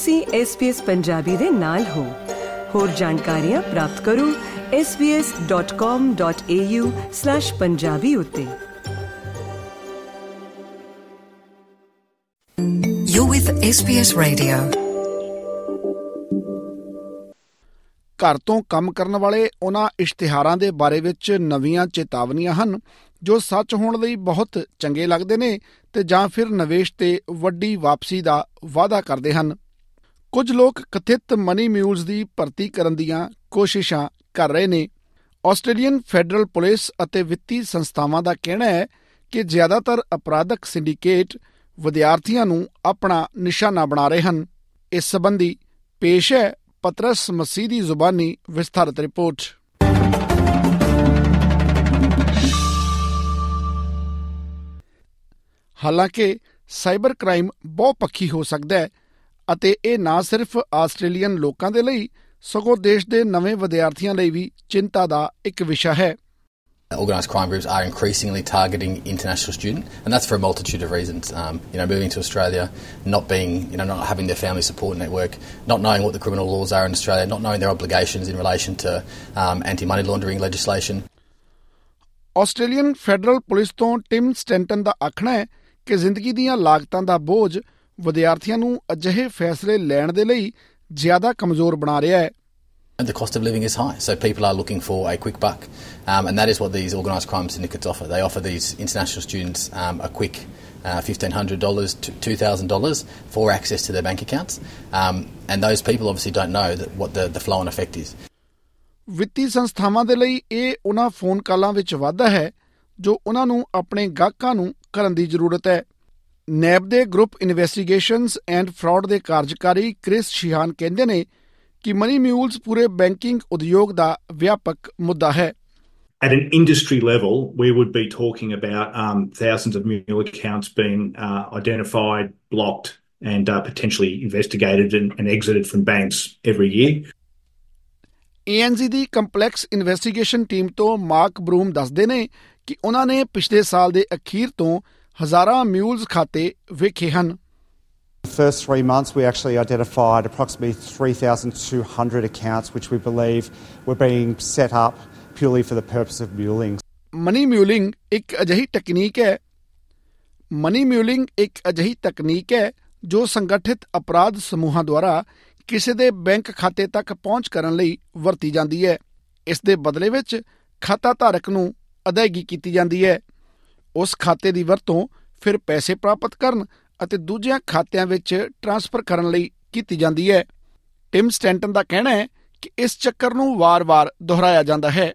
ਤੁਸੀਂ SBS ਪੰਜਾਬੀ ਦੇ ਨਾਲ ਹੋ। ਹੋਰ ਜਾਣਕਾਰੀਆਂ ਪ੍ਰਾਪਤ ਕਰੋ svs.com.au/punjabi ਉਤੇ। You're with SBS Radio. ਘਰ ਤੋਂ ਕੰਮ ਕਰਨ ਵਾਲੇ ਉਹਨਾਂ ਇਸ਼ਤਿਹਾਰਾਂ ਦੇ ਬਾਰੇ ਵਿੱਚ ਨਵੀਆਂ ਚੇਤਾਵਨੀਆਂ ਹਨ ਜੋ ਸੱਚ ਹੋਣ ਲਈ ਬਹੁਤ ਚੰਗੇ ਲੱਗਦੇ ਨੇ ਤੇ ਜਾਂ ਫਿਰ ਨਿਵੇਸ਼ ਤੇ ਵੱਡੀ ਵਾਪਸੀ ਦਾ ਵਾਅਦਾ ਕਰਦੇ ਹਨ। ਕੁਝ ਲੋਕ ਕਥਿਤ ਮਨੀ ਮਿਊਲਸ ਦੀ ਭਰਤੀ ਕਰਨ ਦੀਆਂ ਕੋਸ਼ਿਸ਼ਾਂ ਕਰ ਰਹੇ ਨੇ। ਆਸਟ੍ਰੇਲੀਅਨ ਫੈਡਰਲ ਪੁਲਿਸ ਅਤੇ ਵਿੱਤੀ ਸੰਸਥਾਵਾਂ ਦਾ ਕਹਿਣਾ ਹੈ ਕਿ ਜ਼ਿਆਦਾਤਰ ਅਪਰਾਧਕ ਸਿੰਡੀਕੇਟ ਵਿਦਿਆਰਥੀਆਂ ਨੂੰ ਆਪਣਾ ਨਿਸ਼ਾਨਾ ਬਣਾ ਰਹੇ ਹਨ। ਇਸ ਸੰਬੰਧੀ ਪੇਸ਼ ਹੈ ਪਤਰਸ ਮਸੀਹ ਦੀ ਜ਼ੁਬਾਨੀ ਵਿਸਥਾਰਤ ਰਿਪੋਰਟ। ਹਾਲਾਂਕਿ ਸਾਈਬਰ ਕ੍ਰਾਈਮ ਬਹੁਪੱਖੀ ਹੋ ਸਕਦਾ ਹੈ ਅਤੇ ਇਹ ਨਾ ਸਿਰਫ ਆਸਟ੍ਰੇਲੀਅਨ ਲੋਕਾਂ ਦੇ ਲਈ ਸਗੋਂ ਦੇਸ਼ ਦੇ ਨਵੇਂ ਵਿਦਿਆਰਥੀਆਂ ਲਈ ਵੀ ਚਿੰਤਾ ਦਾ ਇੱਕ ਵਿਸ਼ਾ ਹੈ Organised crime groups are increasingly targeting international students, and that's for a multitude of reasons. Um, you know, moving to Australia, not being, you know, not having their family support network, not knowing what the criminal laws are in Australia, not knowing their obligations in relation to um, anti-money laundering legislation. Australian federal police ਤੋਂ Tim Stanton ਦਾ ਆਖਣਾ ਹੈ ਕਿ ਜ਼ਿੰਦਗੀ ਦੀਆਂ ਲਾਗਤਾਂ ਦਾ ਬੋਝ ਵਿਦਿਆਰਥੀਆਂ ਨੂੰ ਅਜਿਹੇ ਫੈਸਲੇ ਲੈਣ ਦੇ ਲਈ ਜ਼ਿਆਦਾ ਕਮਜ਼ੋਰ ਬਣਾ ਰਿਹਾ ਹੈ And the cost of living is high, so people are looking for a quick buck, um, and that is what these organised crime syndicates offer. They offer these international students um, a quick uh, $1,500 to $2,000 for access to their bank accounts, um, and those people obviously don't know that what the, the flow and effect is. ਵਿੱਤੀ ਸੰਸਥਾਵਾਂ ਦੇ ਲਈ ਇਹ ਉਹਨਾਂ phone ਕਾਲਾਂ ਵਿੱਚ ਵਾਧਾ ਹੈ ਜੋ ਉਹਨਾਂ ਨੂੰ ਆਪਣੇ ਗਾਹਕਾਂ ਨੂੰ ਕਰਨ ਦੀ ਜ਼ਰੂਰਤ ਹੈ ਨੈਬ ਦੇ ਗਰੁੱਪ ਇਨਵੈਸਟੀਗੇਸ਼ਨਸ ਐਂਡ ਫਰਾਡ ਦੇ ਕਾਰਜਕਾਰੀ ਕ੍ਰਿਸ ਸ਼ਿਹਾਨ ਕਹਿੰਦੇ ਨੇ ਕਿ ਮਨੀ ਮਿਊਲਸ ਪੂਰੇ ਬੈਂਕਿੰਗ ਉਦਯੋਗ ਦਾ ਵਿਆਪਕ ਮੁੱਦਾ ਹੈ At an industry level, we would be talking about um, thousands of mule accounts being uh, identified, blocked, and uh, potentially investigated and, and exited from banks every year. ANZ ਦੀ complex investigation team ਤੋਂ Mark ਬਰੂਮ ਦੱਸਦੇ ਨੇ ਕਿ ਉਹਨਾਂ ਨੇ ਪਿਛਲੇ ਸਾਲ ਦੇ ਅਖੀਰ ਤੋਂ ਹਜ਼ਾਰਾਂ ਮਿਊਲਸ ਖਾਤੇ ਵੇਖੇ ਹਨ The first three months, we actually identified approximately 3,200 accounts which we believe were being set up purely for the purpose of muling. Money muling ਇੱਕ ਅਜਿਹੀ ਟੈਕਨੀਕ ਹੈ ਮਨੀ ਮਿਊਲਿੰਗ ਇੱਕ ਅਜਿਹੀ ਤਕਨੀਕ ਹੈ ਜੋ ਸੰਗਠਿਤ ਅਪਰਾਧ ਸਮੂਹਾਂ ਦੁਆਰਾ ਕਿਸੇ ਦੇ ਬੈਂਕ ਖਾਤੇ ਤੱਕ ਪਹੁੰਚ ਕਰਨ ਲਈ ਵਰਤੀ ਜਾਂਦੀ ਹੈ ਇਸ ਦੇ ਬਦਲੇ ਵਿੱਚ ਖਾਤਾ ਧਾਰਕ ਨੂੰ ਅਦਾਇਗੀ ਕੀਤੀ ਜਾਂਦੀ ਹੈ ਉਸ ਖਾਤੇ ਦੀ ਵਰਤੋਂ ਫਿਰ ਪੈਸੇ ਪ੍ਰਾਪਤ ਕਰਨ ਅਤੇ ਦੂਜਿਆਂ ਖਾਤਿਆਂ ਵਿੱਚ ਟ੍ਰਾਂਸਫਰ ਕਰਨ ਲਈ ਕੀਤੀ ਜਾਂਦੀ ਹੈ ਟਿਮ ਸਟੈਂਟਨ ਦਾ ਕਹਿਣਾ ਹੈ ਕਿ ਇਸ ਚੱਕਰ ਨੂੰ ਵਾਰ-ਵਾਰ ਦੁਹਰਾਇਆ ਜਾਂਦਾ ਹੈ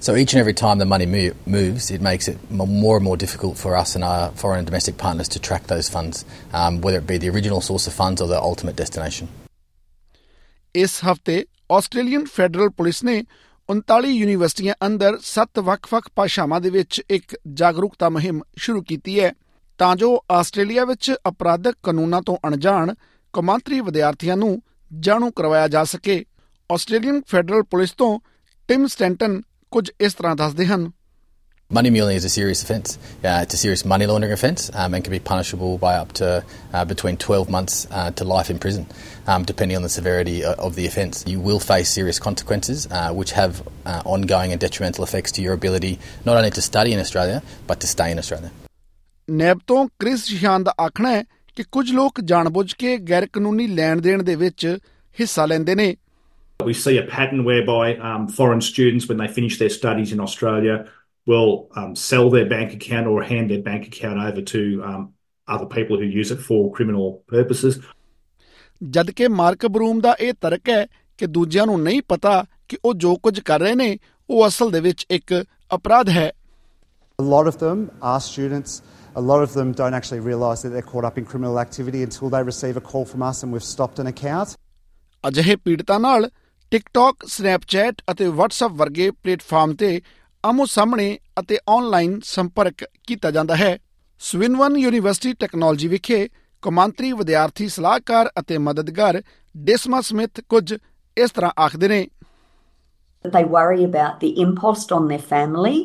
So each and every time the money mo- moves, it makes it more and more difficult for us and our foreign and domestic partners to track those funds, um, whether it be the original source of funds or the ultimate destination. ਇਸ ਹਫ਼ਤੇ Australian federal police ਨੇ 39 ਯੂਨੀਵਰਸਿਟੀਆਂ ਅੰਦਰ 7 ਵੱਖ-ਵੱਖ ਭਾਸ਼ਾਵਾਂ ਦੇ ਵਿੱਚ ਇੱਕ ਜਾਗਰੂਕਤਾ ਮੁਹਿੰਮ ਸ਼ੁਰੂ ਕੀਤੀ ਹੈ। ਤਾਂ ਜੋ ਆਸਟ੍ਰੇਲੀਆ ਵਿੱਚ ਅਪਰਾਧਕ ਕਾਨੂੰਨਾਂ ਤੋਂ ਅਣਜਾਣ ਕੌਮਾਂਤਰੀ ਵਿਦਿਆਰਥੀਆਂ ਨੂੰ ਜਾਣੂ ਕਰਵਾਇਆ ਜਾ ਸਕੇ। ਆਸਟ੍ਰੇਲੀਅਨ ਫੈਡਰਲ ਪੁਲਿਸ ਤੋਂ ਟਿਮ ਸਟੈਂਟਨ ਕੁਝ ਇਸ ਤਰ੍ਹਾਂ ਦੱਸਦੇ ਹਨ। Money muling is a serious offence. Uh, it's a serious money laundering offence um, and can be punishable by up to uh, between 12 months uh, to life in prison, um, depending on the severity o- of the offence. You will face serious consequences, uh, which have uh, ongoing and detrimental effects to your ability not only to study in Australia, but to stay in Australia. ਨੈਬ ਤੋਂ Chris shihan ਦਾ ਆਖਣਾ ਹੈ ਕਿ ਕੁਝ ਲੋਕ ਜਾਣਬੁੱਝ ਕੇ ਗੈਰ ਕਾਨੂੰਨੀ ਲੈਣ ਦੇਣ ਦੇ ਵਿੱਚ ਹਿੱਸਾ ਲੈਂਦੇ ਨੇ We see a pattern whereby um, foreign students, when they finish their studies in Australia, will um, sell their bank account or hand their bank account over to um, other people who use it for criminal purposes. ਜਦਕਿ Mark Broome ਦਾ ਇਹ ਤਰਕ ਹੈ ਕਿ ਦੂਜਿਆਂ ਨੂੰ ਨਹੀਂ ਪਤਾ ਕਿ ਉਹ ਜੋ ਕੁਝ ਕਰ ਰਹੇ ਨੇ ਉਹ ਅਸਲ ਦੇ ਵਿੱਚ ਇੱਕ ਅਪਰਾਧ ਹੈ A lot of them are students. A lot of them don't actually realise that they're caught up in criminal activity until they receive a call from us and we've stopped an account. ਅਜਿਹੇ ਪੀੜਤਾਂ ਨਾਲ TikTok, Snapchat ਅਤੇ WhatsApp ਵਰਗੇ platform ਤੇ ਆਮੋ ਸਾਹਮਣੇ ਅਤੇ online ਸੰਪਰਕ ਕੀਤਾ ਜਾਂਦਾ ਹੈ ਸਵਿਨਵਨ ਯੂਨੀਵਰਸਿਟੀ ਟੈਕਨੋਲੋਜੀ ਵਿਖੇ ਕੌਮਾਂਤਰੀ ਵਿਦਿਆਰਥੀ ਸਲਾਹਕਾਰ ਅਤੇ ਮਦਦਗਾਰ ਡਿਸਮਾ ਸਮਿਥ ਕੁਝ ਇਸ ਤਰ੍ਹਾਂ ਆਖਦੇ ਨੇ They worry about the impost on their family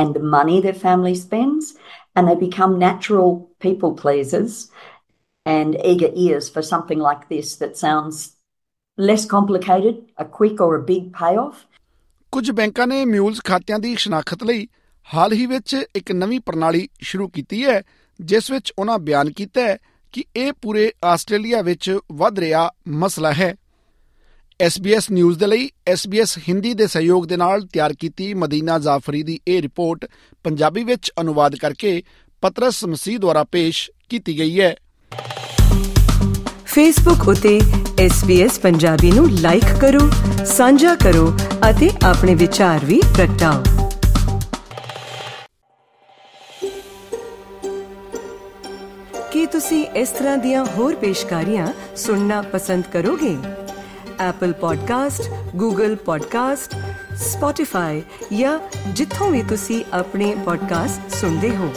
and the money their family spends, and they become natural people pleasers. and eager ears for something like this that sounds less complicated, a quick or a big payoff. ਕੁਝ ਬੈਂਕਾਂ ਨੇ ਮਿਊਲਸ ਖਾਤਿਆਂ ਦੀ ਸ਼ਨਾਖਤ ਲਈ ਹਾਲ ਹੀ ਵਿੱਚ ਇੱਕ ਨਵੀਂ ਪ੍ਰਣਾਲੀ ਸ਼ੁਰੂ ਕੀਤੀ ਹੈ, ਜਿਸ ਵਿੱਚ ਉਹਨਾਂ ਬਿਆਨ ਕੀਤਾ ਹੈ ਕਿ ਇਹ ਪੂਰੇ ਆਸਟ੍ਰੇਲੀਆ ਵਿੱਚ ਵੱਧ ਰਿਹਾ ਮਸਲਾ ਹੈ। SBS ਨਿਊਜ਼ ਦੇ ਲਈ SBS ਹਿੰਦੀ ਦੇ ਸਹਿਯੋਗ ਦੇ ਨਾਲ ਤਿਆਰ ਕੀਤੀ ਮਦੀਨਾ ਜਾਫਰੀ ਦੀ ਇਹ ਰਿਪੋਰਟ ਪੰਜਾਬੀ ਵਿੱਚ ਅਨੁਵਾਦ ਕਰਕੇ ਪਤਰਸ ਮਸੀਹ ਦੁਆਰਾ ਪੇਸ਼ ਕੀਤੀ ਗਈ ਹੈ। ਫੇਸਬੁੱਕ ਉਤੇ SBS ਪੰਜਾਬੀ ਨੂੰ ਲਾਈਕ ਕਰੋ ਸਾਂਝਾ ਕਰੋ ਅਤੇ ਆਪਣੇ ਵਿਚਾਰ ਵੀ ਪ੍ਰਗਟਾਓ। ਕੀ ਤੁਸੀਂ ਇਸ ਤਰ੍ਹਾਂ ਦੀਆਂ ਹੋਰ ਪੇਸ਼ਕਾਰੀਆਂ ਸੁਣਨਾ ਪਸੰਦ ਕਰੋਗੇ? Apple podcast Google Podcast, Spotify ਜਾਂ ਜਿੱਥੋਂ ਵੀ ਤੁਸੀਂ ਆਪਣੇ ਪੋਡਕਾਸਟ ਸੁਣਦੇ ਹੋ।